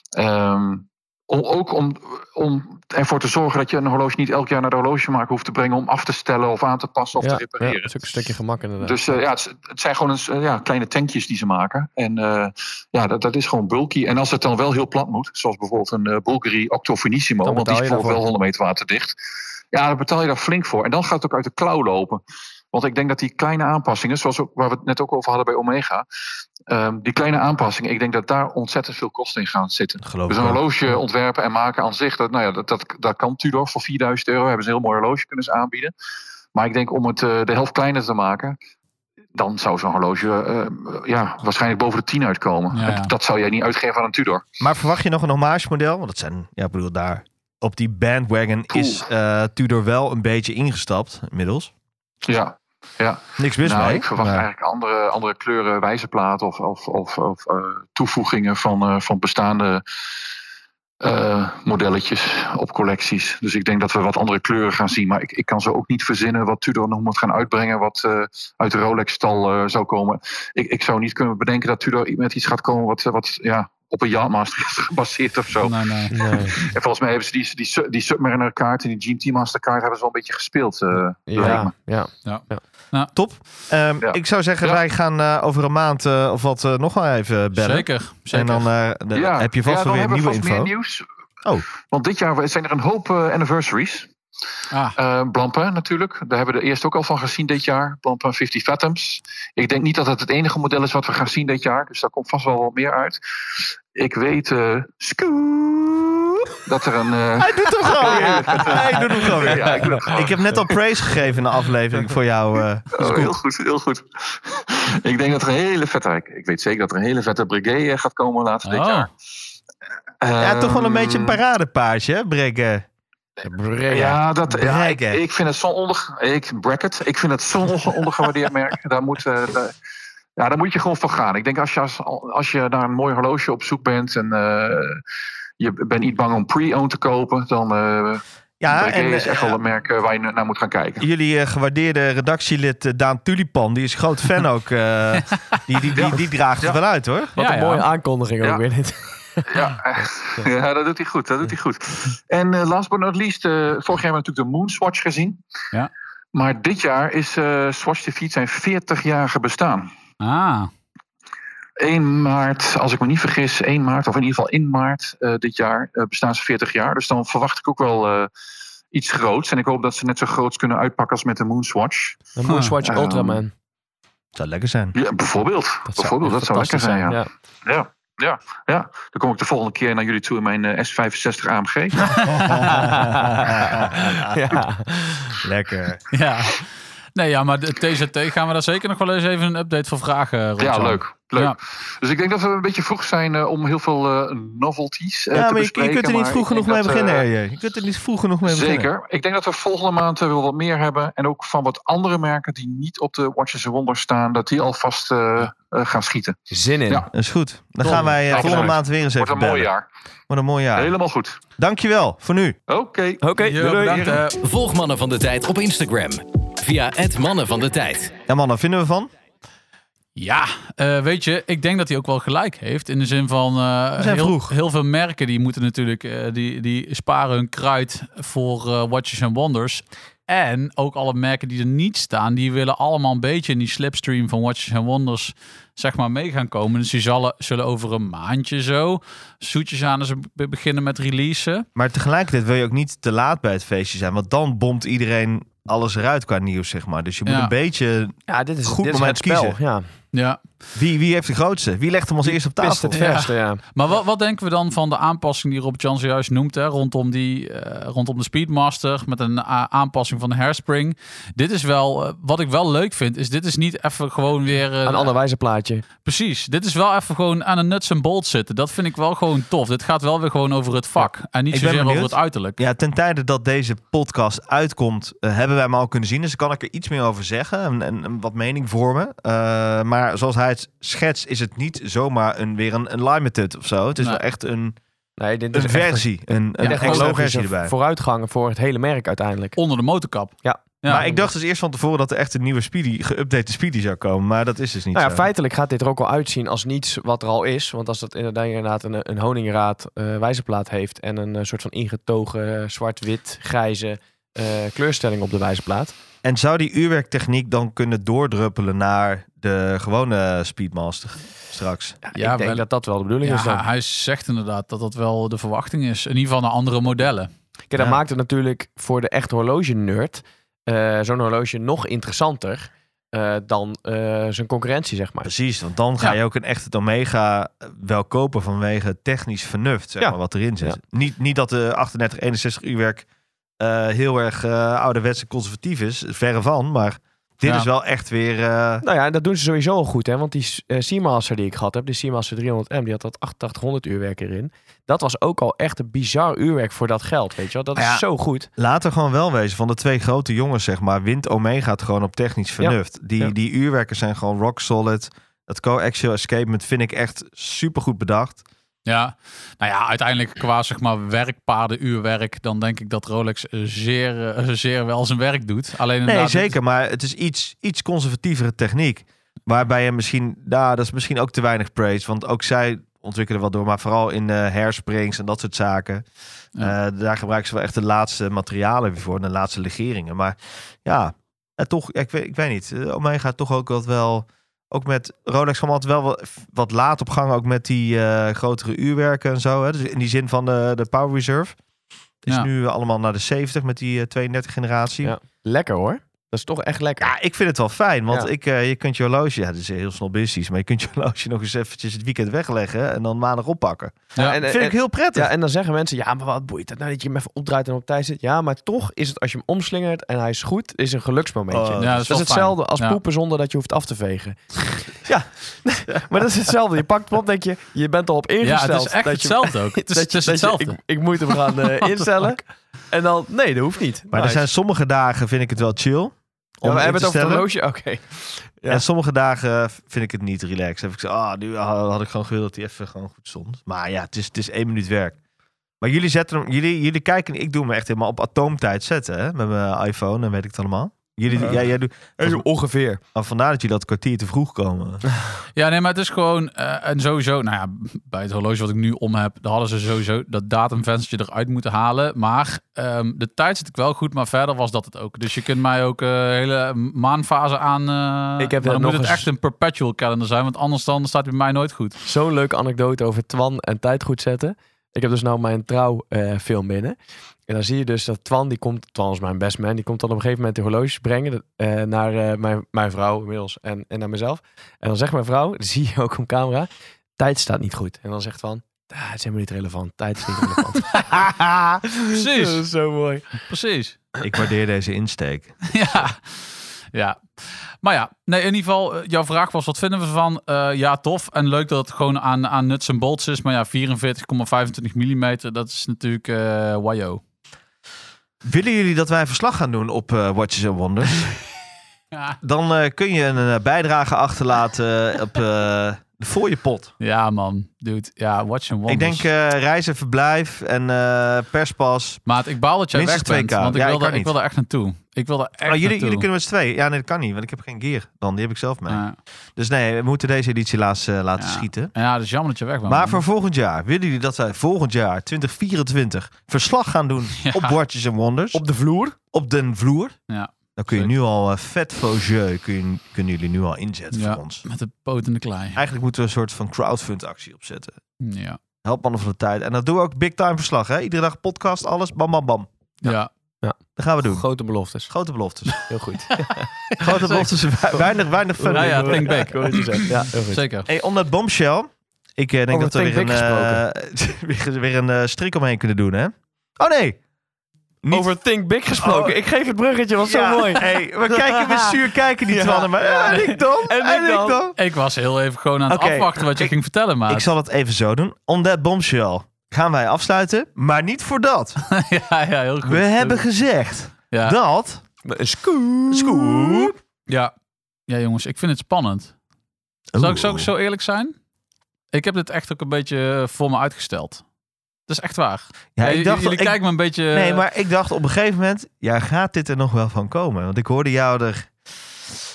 Ehm, om, ook om, om ervoor te zorgen dat je een horloge niet elk jaar naar de horlogemaker hoeft te brengen om af te stellen of aan te passen of ja, te ja, repareren. dat is ook een stukje gemak inderdaad. Dus eh, ja, het, het zijn gewoon eens, eh, ja, kleine tankjes die ze maken. En eh, ja, dat, dat is gewoon bulky. En als het dan wel heel plat moet, zoals bijvoorbeeld een eh, Bulgari Octo Finissimo, Dan want die is bijvoorbeeld wel daarvoor. 100 meter waterdicht. Ja, dan betaal je daar flink voor. En dan gaat het ook uit de klauw lopen. Want ik denk dat die kleine aanpassingen, zoals ook, waar we het net ook over hadden bij Omega, ehm, die kleine aanpassingen, ik denk dat daar ontzettend veel kosten in gaan zitten. Geloof Dus een wel. horloge ontwerpen en maken aan zich, dat, nou ja, dat, dat, dat kan Tudor voor 4000 euro. Hebben ze een heel mooi horloge kunnen ze aanbieden. Maar ik denk om het eh, de helft kleiner te maken, dan zou zo'n horloge eh, ja, waarschijnlijk boven de 10 uitkomen. Ja, ja. En Dat zou jij niet uitgeven aan een Tudor. Maar verwacht je nog een hommage model? Want dat zijn, ja, ik bedoel, daar op die bandwagon is eh, Tudor wel een beetje ingestapt inmiddels. Ja, ja. Niks mis nou, mee. ik verwacht maar- eigenlijk andere, andere kleuren wijzerplaat of, of, of, of eh, toevoegingen van, eh, van bestaande eh, modelletjes op collecties. Dus ik denk dat we wat andere kleuren gaan zien. Maar ik, ik kan zo ook niet verzinnen wat Tudor nog moet gaan uitbrengen. wat uit de Rolex-stal zou komen. Ik, ik zou niet kunnen bedenken dat Tudor met iets gaat komen. wat, wat ja, op een Yachtmaster is gebaseerd of zo. Nee, nee. Nee. En volgens mij hebben ze die, die, die Submariner kaart en die GMT Master kaart hebben ze wel een beetje gespeeld. eh, me. Ja, ja. Top. Ehm, Ja. Ik zou zeggen, Ja. wij gaan eh, over een maand eh, of wat eh, nog wel even bellen. Zeker. zeker. En dan eh, de- Ja. heb je vast ja, wel weer nieuwe vast info. meer nieuws. Oh. Want dit jaar zijn er een hoop eh, anniversaries. Ah, Blancpain natuurlijk. Daar hebben we er eerst ook al van gezien dit jaar. Blancpain 50 Fathoms. Ik denk niet dat het het enige model is wat we gaan zien dit jaar. Dus daar komt vast wel wat meer uit. Ik weet... eh Skoo, dat er een... eh, Hij doet hem gewoon weer. Hij doet hem gewoon weer. Ja, ik doe het gewoon. Ik heb net al praise gegeven in de aflevering voor jou. eh, Oh, heel goed, heel goed. ik denk dat er een hele vette... Ik, ik weet zeker dat er een hele vette Breguet eh, gaat komen later dit Oh. jaar. ja, toch wel een beetje een Ehm, paradepaardje, hè? Ja, dat, ja ik, vind het zo'n onder, ik, bracket, ik vind het zo'n onder- ondergewaardeerd merk. Daar moet, daar, ja, daar moet je gewoon voor gaan. Ik denk als je, als, als je naar een mooi horloge op zoek bent en eh, je bent niet bang om pre-owned te kopen, dan uh, Ja, en is echt eh, wel een merk eh, waar je naar moet gaan kijken. jullie eh, gewaardeerde redactielid eh, Daan Tulipan, die is groot fan ook. eh, die, die, die, die draagt het Ja. wel uit, hoor. Wat Ja, een ja. mooie aankondiging Ja. ook weer dit. Ja, ja, dat doet hij goed. Dat doet hij goed. En eh, last but not least, eh, vorig jaar hebben we natuurlijk de Moonswatch gezien. Ja. Maar dit jaar is eh Swatch Defeat zijn 40-jarige bestaan. Ah. 1 maart, als ik me niet vergis, 1 maart, of in ieder geval in maart eh, dit jaar, eh, bestaan ze 40 jaar. Dus dan verwacht ik ook wel eh, iets groots. En ik hoop dat ze net zo groots kunnen uitpakken als met de Moonswatch. Een Moonswatch Ehm, Ultraman. Zou lekker zijn. Ja, bijvoorbeeld. Dat bijvoorbeeld, dat echt zou lekker zijn, ja. Ja, ja, ja. Dan kom ik de volgende keer naar jullie toe in mijn eh, S65 AMG. ja. lekker. Ja. Nee, ja, maar de TZT gaan we daar zeker nog wel eens even een update voor vragen. Ja, Rob-Jan. leuk. leuk. Ja. Dus ik denk dat we een beetje vroeg zijn eh, om heel veel eh, novelties eh, Ja, te maar je, je bespreken. kunt er niet maar vroeg ik genoeg mee dat, beginnen, eh, RJ. Je kunt er niet vroeg genoeg mee beginnen. Zeker. Ik denk dat we volgende maand eh, wel wat meer hebben. En ook van wat andere merken die niet op de Watches and Wonders staan. Dat die alvast eh, eh, gaan schieten. Zin in. Ja. Dat is goed. Dan gaan wij eh, volgende maand weer eens even Wordt een mooi jaar. Wat een mooi jaar. Helemaal goed. Dankjewel voor nu. Oké. Oké. Volg Mannen van de Tijd op Instagram. Via het Mannen van de Tijd. Ja man, wat vinden we van? Ja, eh, weet je, ik denk dat hij ook wel gelijk heeft. In de zin van eh, zijn heel, vroeg. heel veel merken die moeten natuurlijk, eh, die, die sparen hun kruid voor eh, Watches and Wonders. En ook alle merken die er niet staan, die willen allemaal een beetje in die slipstream van Watches and Wonders zeg maar mee gaan komen. Dus die zullen, zullen over een maandje zo zoetjes aan ze be- beginnen met releasen. Maar tegelijkertijd wil je ook niet te laat bij het feestje zijn. Want dan bomt iedereen alles eruit qua nieuws, zeg maar. Dus je moet Ja. een beetje... Ja, dit is, Goed dit is moment het spel. kiezen. Ja, Ja, Wie, wie heeft de grootste? Wie legt hem als eerste op pist tafel? het verste, ja. Maar wat, wat denken we dan van de aanpassing die Rob Jan zojuist noemt, hè, rondom, die, eh, rondom de Speedmaster met een a- aanpassing van de hairspring? Dit is wel, eh, wat ik wel leuk vind, is dit is niet even gewoon weer... eh, Een ander wijze plaatje. Precies, dit is wel even gewoon aan een nuts en bolts zitten. Dat vind ik wel gewoon tof. Dit gaat wel weer gewoon over het vak en niet Ik zozeer over het uiterlijk. Ja, ten tijde dat deze podcast uitkomt, eh, hebben wij hem al kunnen zien. Dus kan ik er iets meer over zeggen en, en, en wat mening vormen. Eh, maar zoals hij het schetst, is het niet zomaar een, weer een, een limited of zo. Het is Nee. wel echt een, Nee, dit een is versie, een, een versie erbij. vooruitgang voor het hele merk uiteindelijk. Onder de motorkap. Ja. Ja. maar ik dacht dus eerst van tevoren dat er echt een nieuwe Speedy, geüpdate Speedy zou komen. Maar dat is dus niet Nou ja, zo. feitelijk gaat dit er ook wel uitzien als niets wat er al is. Want als dat inderdaad, inderdaad een, een honingraad eh wijzerplaat heeft en een eh, soort van ingetogen eh, zwart-wit grijze eh, kleurstelling op de wijzerplaat. En zou die uurwerktechniek dan kunnen doordruppelen naar de gewone Speedmaster straks? Ja, Ja, ik denk wel- dat dat wel de bedoeling is dan. Ja, hij zegt inderdaad dat dat wel de verwachting is. In ieder geval naar andere modellen. Kijk, dat Ja. maakt het natuurlijk voor de echte horloge-nerd eh, zo'n horloge nog interessanter eh, dan eh, zijn concurrentie, zeg maar. Precies, want dan ga Ja. je ook een echte Omega wel kopen vanwege technisch vernuft, zeg Ja. maar, wat erin zit. Niet, niet dat de 38, 61 uurwerk eh heel erg eh ouderwets en conservatief is, verre van, maar dit Ja. is wel echt weer... eh, Nou ja, dat doen ze sowieso al goed, hè? Want die Seamaster die ik gehad heb, de Seamaster 300M, die had dat 8800 uurwerk erin. Dat was ook al echt een bizar uurwerk voor dat geld, weet je wel? Dat is Ja. zo goed. Laten gewoon wel wezen, van de twee grote jongens, zeg maar, wint Omega het gewoon op technisch vernuft. Die, Ja. die uurwerken zijn gewoon rock solid. Dat coaxial escapement vind ik echt super goed bedacht. Ja, nou ja, uiteindelijk qua zeg maar werkpaardenuurwerk, dan denk ik dat Rolex zeer, eh, zeer wel zijn werk doet. Alleen Nee, zeker, maar het is iets, iets conservatievere techniek. Waarbij je misschien, nou, dat is misschien ook te weinig praise, want ook zij ontwikkelen wel door, maar vooral in eh hairsprings en dat soort zaken. Ja. Eh, daar gebruiken ze wel echt de laatste materialen voor, de laatste legeringen. Maar ja, toch, ja, ik, weet, ik weet niet. Omega toch ook wat wel, ook met Rolex kwam altijd wel wat, laat op gang, ook met die eh, grotere uurwerken en zo. Hè? Dus in die zin van de, de Power Reserve. Is Ja. nu allemaal naar de 70 met die eh, 32 generatie. Ja. Lekker hoor. Dat is toch echt lekker. Ja, ik vind het wel fijn, want Ja. ik, eh, je kunt je horloge, ja, dat is heel snobistisch, maar je kunt je horloge nog eens eventjes het weekend wegleggen en dan maandag oppakken. Ja, en, Dat vind ik heel prettig. Ja, en dan zeggen mensen, ja, maar wat boeit het nou dat je hem even opdraait en op tijd zit? Ja, maar toch is het als je hem omslingert en hij is goed, is een geluksmomentje. Oh, Ja, dat is wel hetzelfde fijn. als Ja. poepen zonder dat je hoeft af te vegen. ja, maar dat is hetzelfde. Je pakt hem op, denk je, je bent erop Ja, ingesteld. het is echt dat je, hetzelfde ook. Het is, dat het is dat je- hetzelfde. ik, ik moet hem gaan eh, instellen. En dan, nee, dat hoeft niet. maar er zijn sommige dagen vind ik het wel chill. Ja, Om we in hebben het over horloge, oké. Ja. En sommige dagen vind ik het niet relaxed. Heb ik zo, ah, nu had ik gewoon gewild dat hij even gewoon goed stond. Maar ja, het is, het is één minuut werk. Maar jullie zetten hem, jullie, jullie kijken, ik doe me echt helemaal op atoomtijd zetten, hè, met mijn iPhone en weet ik het allemaal. Jullie, Ja. ja, jij doet, ongeveer. oh, vandaar dat jullie dat kwartier te vroeg komen. Ja, nee, maar het is gewoon... eh, en sowieso, nou ja, bij het horloge wat ik nu om heb... daar hadden ze sowieso dat datumvenstertje eruit moeten halen. Maar ehm, de tijd zit ik wel goed, maar verder was dat het ook. Dus je kunt mij ook een hele maanfase aan... eh, Ik heb maar er dan nog moet het eens- echt een perpetual calendar zijn, want anders dan staat hij bij mij nooit goed. Zo'n leuke anekdote over Twan en tijd goed zetten. Ik heb dus nou mijn trouwfilm binnen. En dan zie je dus dat Twan, die komt, Twan is mijn best man, die komt dan op een gegeven moment de horloges brengen eh, naar eh, mijn, mijn vrouw inmiddels en, en naar mezelf. En dan zegt mijn vrouw, dat zie je ook op camera, tijd staat niet goed. En dan zegt Twan, ah, het is helemaal niet relevant, tijd is niet relevant. Precies. dat is zo mooi. Precies. Ik waardeer deze insteek. ja. Ja. Maar ja, nee, in ieder geval, eh, jouw vraag was, wat vinden we ervan? Eh, ja, tof. En leuk dat het gewoon aan, aan nuts en bolts is. Maar ja, 44,25 mm, dat is natuurlijk eh wajo. Willen jullie dat wij verslag gaan doen op Watches and Wonders? Ja. Dan kun je een bijdrage achterlaten op voor je pot. ja, man. Dude, ja, watch and Ik wonders. denk eh, reizen, verblijf en eh, perspas. Maat, ik baal dat jij weg bent, 2K. want ik Ja, ik wilde, ik, niet. wilde echt naartoe. Ik wilde echt Oh, jullie, jullie kunnen met z'n tweeën. Ja, nee, dat kan niet, want ik heb geen gear. Dan, die heb ik zelf mee. Ja. Dus nee, we moeten deze editie laatst eh, laten Ja. schieten. ja, dat is jammer dat je weg bent. Maar man. voor volgend jaar, willen jullie dat wij volgend jaar, 2024, verslag gaan doen op Watches and Wonders? Op, Op de vloer. den vloer? Ja. Dan kun je Zeker. nu al eh, vet faux jeu, kun je, kunnen jullie nu al inzetten Ja. voor ons. Met de poot in de klei. Eigenlijk moeten we een soort van crowdfund actie opzetten. Ja. Help mannen van de tijd. En dat doen we ook big time verslag. Hè? Iedere dag podcast, alles, bam bam bam. Ja. Dat gaan we doen. Grote beloftes. Grote beloftes. Heel goed. Grote beloftes, we- weinig, weinig fun. Ja, ja, think back. Ja, heel goed. Zeker. Hey, om dat bombshell. Ik eh, denk Over dat we weer een, eh, weer, weer een eh, strik omheen kunnen doen, hè? Oh nee! Niet- Over Think Big gesproken. Oh. Ik geef het bruggetje, was Ja, zo mooi. Hey, we kijken met zuur kijken die Ja. twannen. Maar ja, en ik dan? En ik dan? Ik was heel even gewoon aan het afwachten wat je Ik- ging vertellen, maar Ik zal het even zo doen. On that bombshell gaan wij afsluiten. Maar niet voor dat. ja, ja, heel goed. We hebben gezegd ja. dat... Een scoop. Scoop. Ja. ja, jongens, ik vind het spannend. Zal ik, zal ik zo eerlijk zijn? Ik heb dit echt ook een beetje eh, voor me uitgesteld. Dat is echt waar. Ja, ik dacht, jullie ik- kijken me een beetje... Nee, maar ik dacht op een gegeven moment, ja, gaat dit er nog wel van komen? Want ik hoorde jou er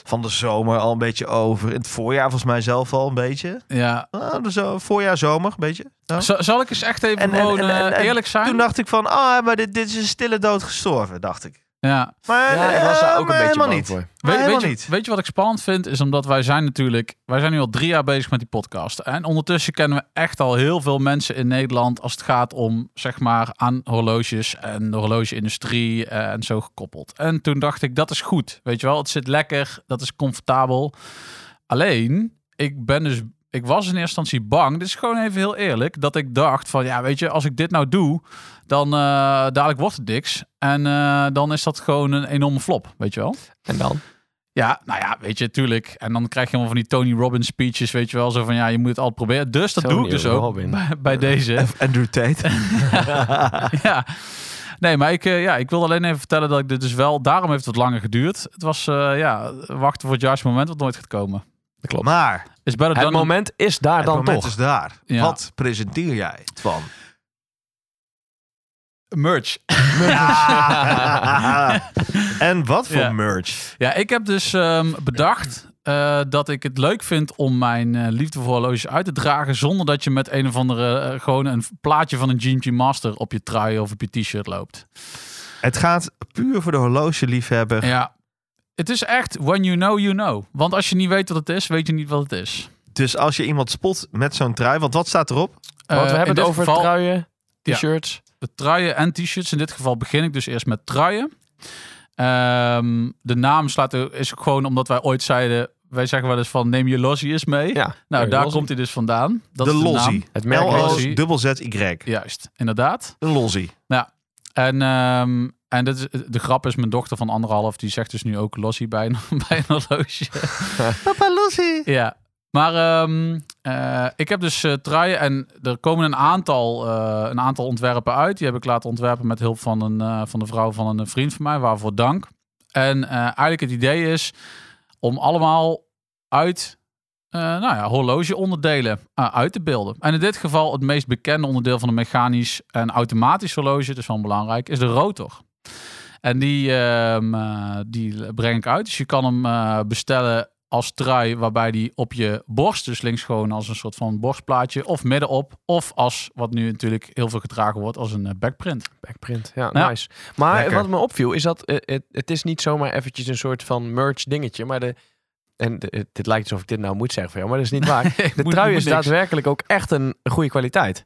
van de zomer al een beetje over. In het voorjaar volgens mij zelf al een beetje. Ja. Ah, de zo, voorjaar, zomer, een beetje. Zo. Zal, ik eens echt even En- gewoon en- en- eh, eerlijk zijn? Toen dacht ik van, ah, maar dit, dit is een stille dood gestorven, dacht ik. Ja. Maar, Ja, ik was daar eh, ook een beetje bang niet. voor. Maar Weet, je, niet. weet je wat ik spannend vind? Is omdat wij zijn natuurlijk... Wij zijn nu al drie jaar bezig met die podcast. En ondertussen kennen we echt al heel veel mensen in Nederland... als het gaat om, zeg maar, aan horloges en de horlogeindustrie eh, en zo gekoppeld. En toen dacht ik, dat is goed. Weet je wel, het zit lekker, dat is comfortabel. Alleen, ik ben dus... Ik was in eerste instantie bang, dit is gewoon even heel eerlijk, dat ik dacht van, ja, weet je, als ik dit nou doe, dan eh, dadelijk wordt het niks. En eh, dan is dat gewoon een enorme flop, weet je wel. En dan? Ja, nou ja, weet je, tuurlijk. En dan krijg je allemaal van die Tony Robbins speeches, weet je wel. Zo van, ja, je moet het altijd proberen. Dus dat Tony doe ik dus ook bij, bij deze. Andrew Tate. ja. Nee, maar ik, eh, ja, ik wilde alleen even vertellen dat ik dit dus wel... Daarom heeft het wat langer geduurd. Het was, eh, ja, wachten voor het juiste moment wat nooit gaat komen. Dat klopt. Maar Is Het done moment is daar het dan moment toch. is daar. Ja. Wat presenteer jij, Twan? merch. en wat voor Ja. merch? Ja, ik heb dus ehm, bedacht eh, dat ik het leuk vind om mijn eh, liefde voor horloges uit te dragen zonder dat je met een of andere eh, gewoon een plaatje van een GMT Master op je trui of op je t-shirt loopt. Het gaat puur voor de horlogeliefhebber. Ja, het is echt when you know, you know. Want als je niet weet wat het is, weet je niet wat het is. Dus als je iemand spot met zo'n trui, want wat staat erop? Want Eh, we in hebben het dit over geval truien, Ja. t-shirts. de truien en t-shirts. In dit geval begin ik dus eerst met truien. Ehm, de naam slaat er, is gewoon omdat wij ooit zeiden... Wij zeggen wel eens van neem je lossie eens mee. Ja, nou, daar lossie. komt hij dus vandaan. Dat de is de naam. Lozzie. Het merk. L-O-Z-Y. Juist, inderdaad. De Lozzie. En, ehm, en dit is, de grap is, mijn dochter van anderhalf, die zegt dus nu ook lossie bij een, bij een horloge. Papa Lozzie. Ja, maar ehm, eh, ik heb dus eh truien en er komen een aantal, eh, een aantal ontwerpen uit. Die heb ik laten ontwerpen met hulp van, een, eh, van de vrouw van een vriend van mij, waarvoor dank. En eh, eigenlijk het idee is om allemaal uit eh nou ja, horlogeonderdelen uit te beelden. En in dit geval het meest bekende onderdeel van een mechanisch en automatisch horloge, dat is wel belangrijk, is de rotor. En die, ehm, eh, die breng ik uit. Dus je kan hem eh, bestellen als trui, waarbij die op je borst, dus links gewoon als een soort van borstplaatje, of middenop, of als, wat nu natuurlijk heel veel gedragen wordt, als een eh, backprint. Backprint, ja, nice. Maar Lekker. wat me opviel is dat het, het is niet zomaar eventjes een soort van merch dingetje, maar de, en dit lijkt alsof ik dit nou moet zeggen van jou, maar dat is niet waar. De moet- trui moet is niks. daadwerkelijk ook echt een, goede kwaliteit.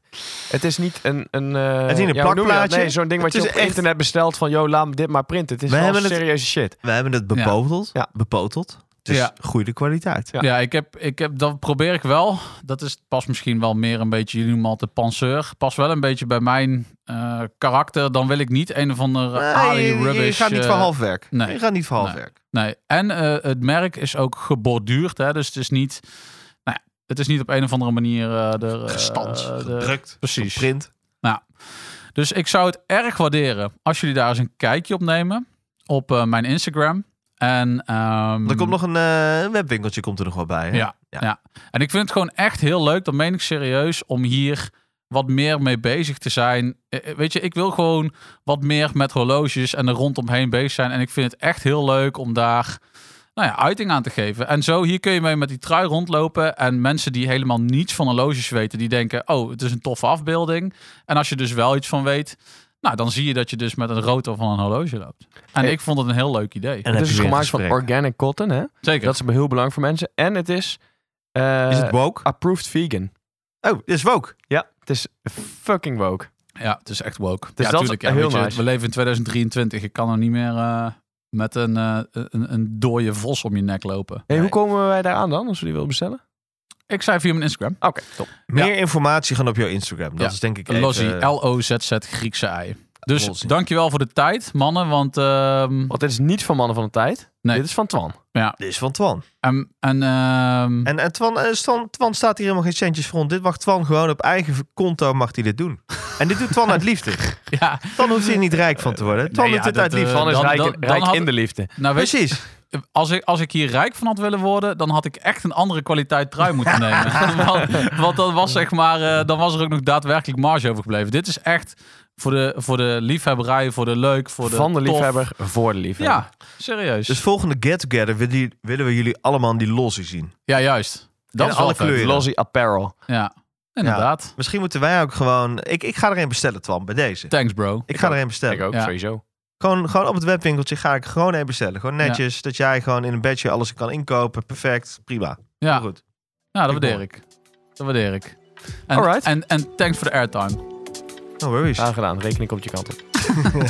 Het is niet een... een eh, Het is niet een ja, plakplaatje. Nee, zo'n ding wat Het je is op echt- internet bestelt van, joh, laat me dit maar printen. Het is We wel het- serieuze shit. We hebben het bepoteld. Ja. Bepoteld. Dus Ja. goede kwaliteit. Ja. Ja, ik heb, ik heb, dat probeer ik wel. Dat is pas misschien wel meer een beetje, jullie noemen altijd penseur. Pas wel een beetje bij mijn eh, karakter. Dan wil ik niet een of andere Nee, Ali je, je rubbish. gaat niet eh, voor halfwerk. nee. Je gaat niet voor Nee. halfwerk. Nee. En eh, het merk is ook geborduurd. Hè? Dus het is niet, nou ja, het is niet op een of andere manier Gestanst, de- gedrukt, Precies. Print. Dus ik zou het erg waarderen als jullie daar eens een kijkje op nemen op mijn Instagram. En ehm, Er komt nog een eh, een webwinkeltje komt er nog wel bij. Hè? Ja, ja. En ik vind het gewoon echt heel leuk, dat meen ik serieus, om hier wat meer mee bezig te zijn. Eh, eh, Weet je, ik wil gewoon wat meer met horloges en er rondomheen bezig zijn. En ik vind het echt heel leuk om daar nou ja, uiting aan te geven. En zo, hier kun je mee met die trui rondlopen. En mensen die helemaal niets van horloges weten, die denken, oh, het is een toffe afbeelding. En als je dus wel iets van weet, nou, dan zie je dat je dus met een rotor van een horloge loopt. En Hey. ik vond het een heel leuk idee. En Het is gemaakt van organic cotton, hè? Zeker. Dat is heel belangrijk voor mensen. En het is... eh, Is het woke? approved vegan. Oh, dit is woke. Ja, het is fucking woke. Ja, het is echt woke. Dus ja, dat is tuurlijk, ja, heel nice. We leven in 2023. Je kan er niet meer eh, met een, eh, een, een dode vos om je nek lopen. Hey, Nee. Hoe komen wij daar aan dan, als we die willen bestellen? Ik zei via mijn Instagram. Oké, top. Meer informatie gaan op jouw Instagram. Dat Ja. is denk ik even... Lozzie, L-O-Z-Z, Griekse ei. Dus Lozzie. dankjewel voor de tijd, mannen. Want ehm, Want dit is niet van Mannen van de Tijd. Nee. Dit is van Twan. Dit is van Twan. en, en, ehm, En, en Twan, eh, Twan, Twan staat hier helemaal geen centjes voor. Dit mag Twan gewoon op eigen konto mag hij dit doen. En dit doet Twan uit liefde. ja, Twan hoeft hier niet rijk van te worden. Twan Nee, doet ja, dit uit liefde. eh, Twan is dan- rijk, dan- in- dan rijk had- in de liefde. nou weet Precies. als ik, als ik hier rijk van had willen worden, dan had ik echt een andere kwaliteit trui moeten nemen. want, want dan was zeg maar, eh, dan was er ook nog daadwerkelijk marge overgebleven. Dit is echt voor de, voor de liefhebberij, voor de leuk, voor de Van de tof. liefhebber voor de liefhebber. Ja, serieus. Dus volgende get-together willen, we jullie allemaal die lossie zien. ja, juist. Dat In is wel alle kleuren. Lozzie Apparel. Ja, inderdaad. Misschien moeten wij ook gewoon... Ik, ik ga er een bestellen, Twan, bij deze. Thanks, bro. Ik ga er een bestellen. Ik ook, Ja. sowieso. Gewoon, gewoon op het webwinkeltje ga ik gewoon een bestellen. Gewoon netjes, dat jij gewoon in een bedje alles kan inkopen. Perfect, prima. Ja, Heel goed. ja dat waardeer ik. Dat waardeer ik. En, Alright. en, en thanks voor de airtime. No worries. Graag gedaan. Rekening komt je kant op.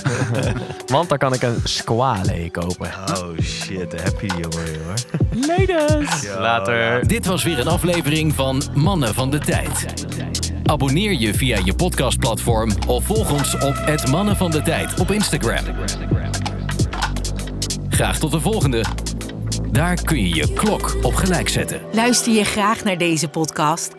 Want dan kan ik een squale kopen. Oh shit, daar heb je die jongen hoor. Ladies. Later. Dit was weer een aflevering van Mannen van de Tijd. Abonneer je via je podcastplatform of volg ons op het Mannen van de Tijd op Instagram. Graag tot de volgende. Daar kun je je klok op gelijk zetten. Luister je graag naar deze podcast?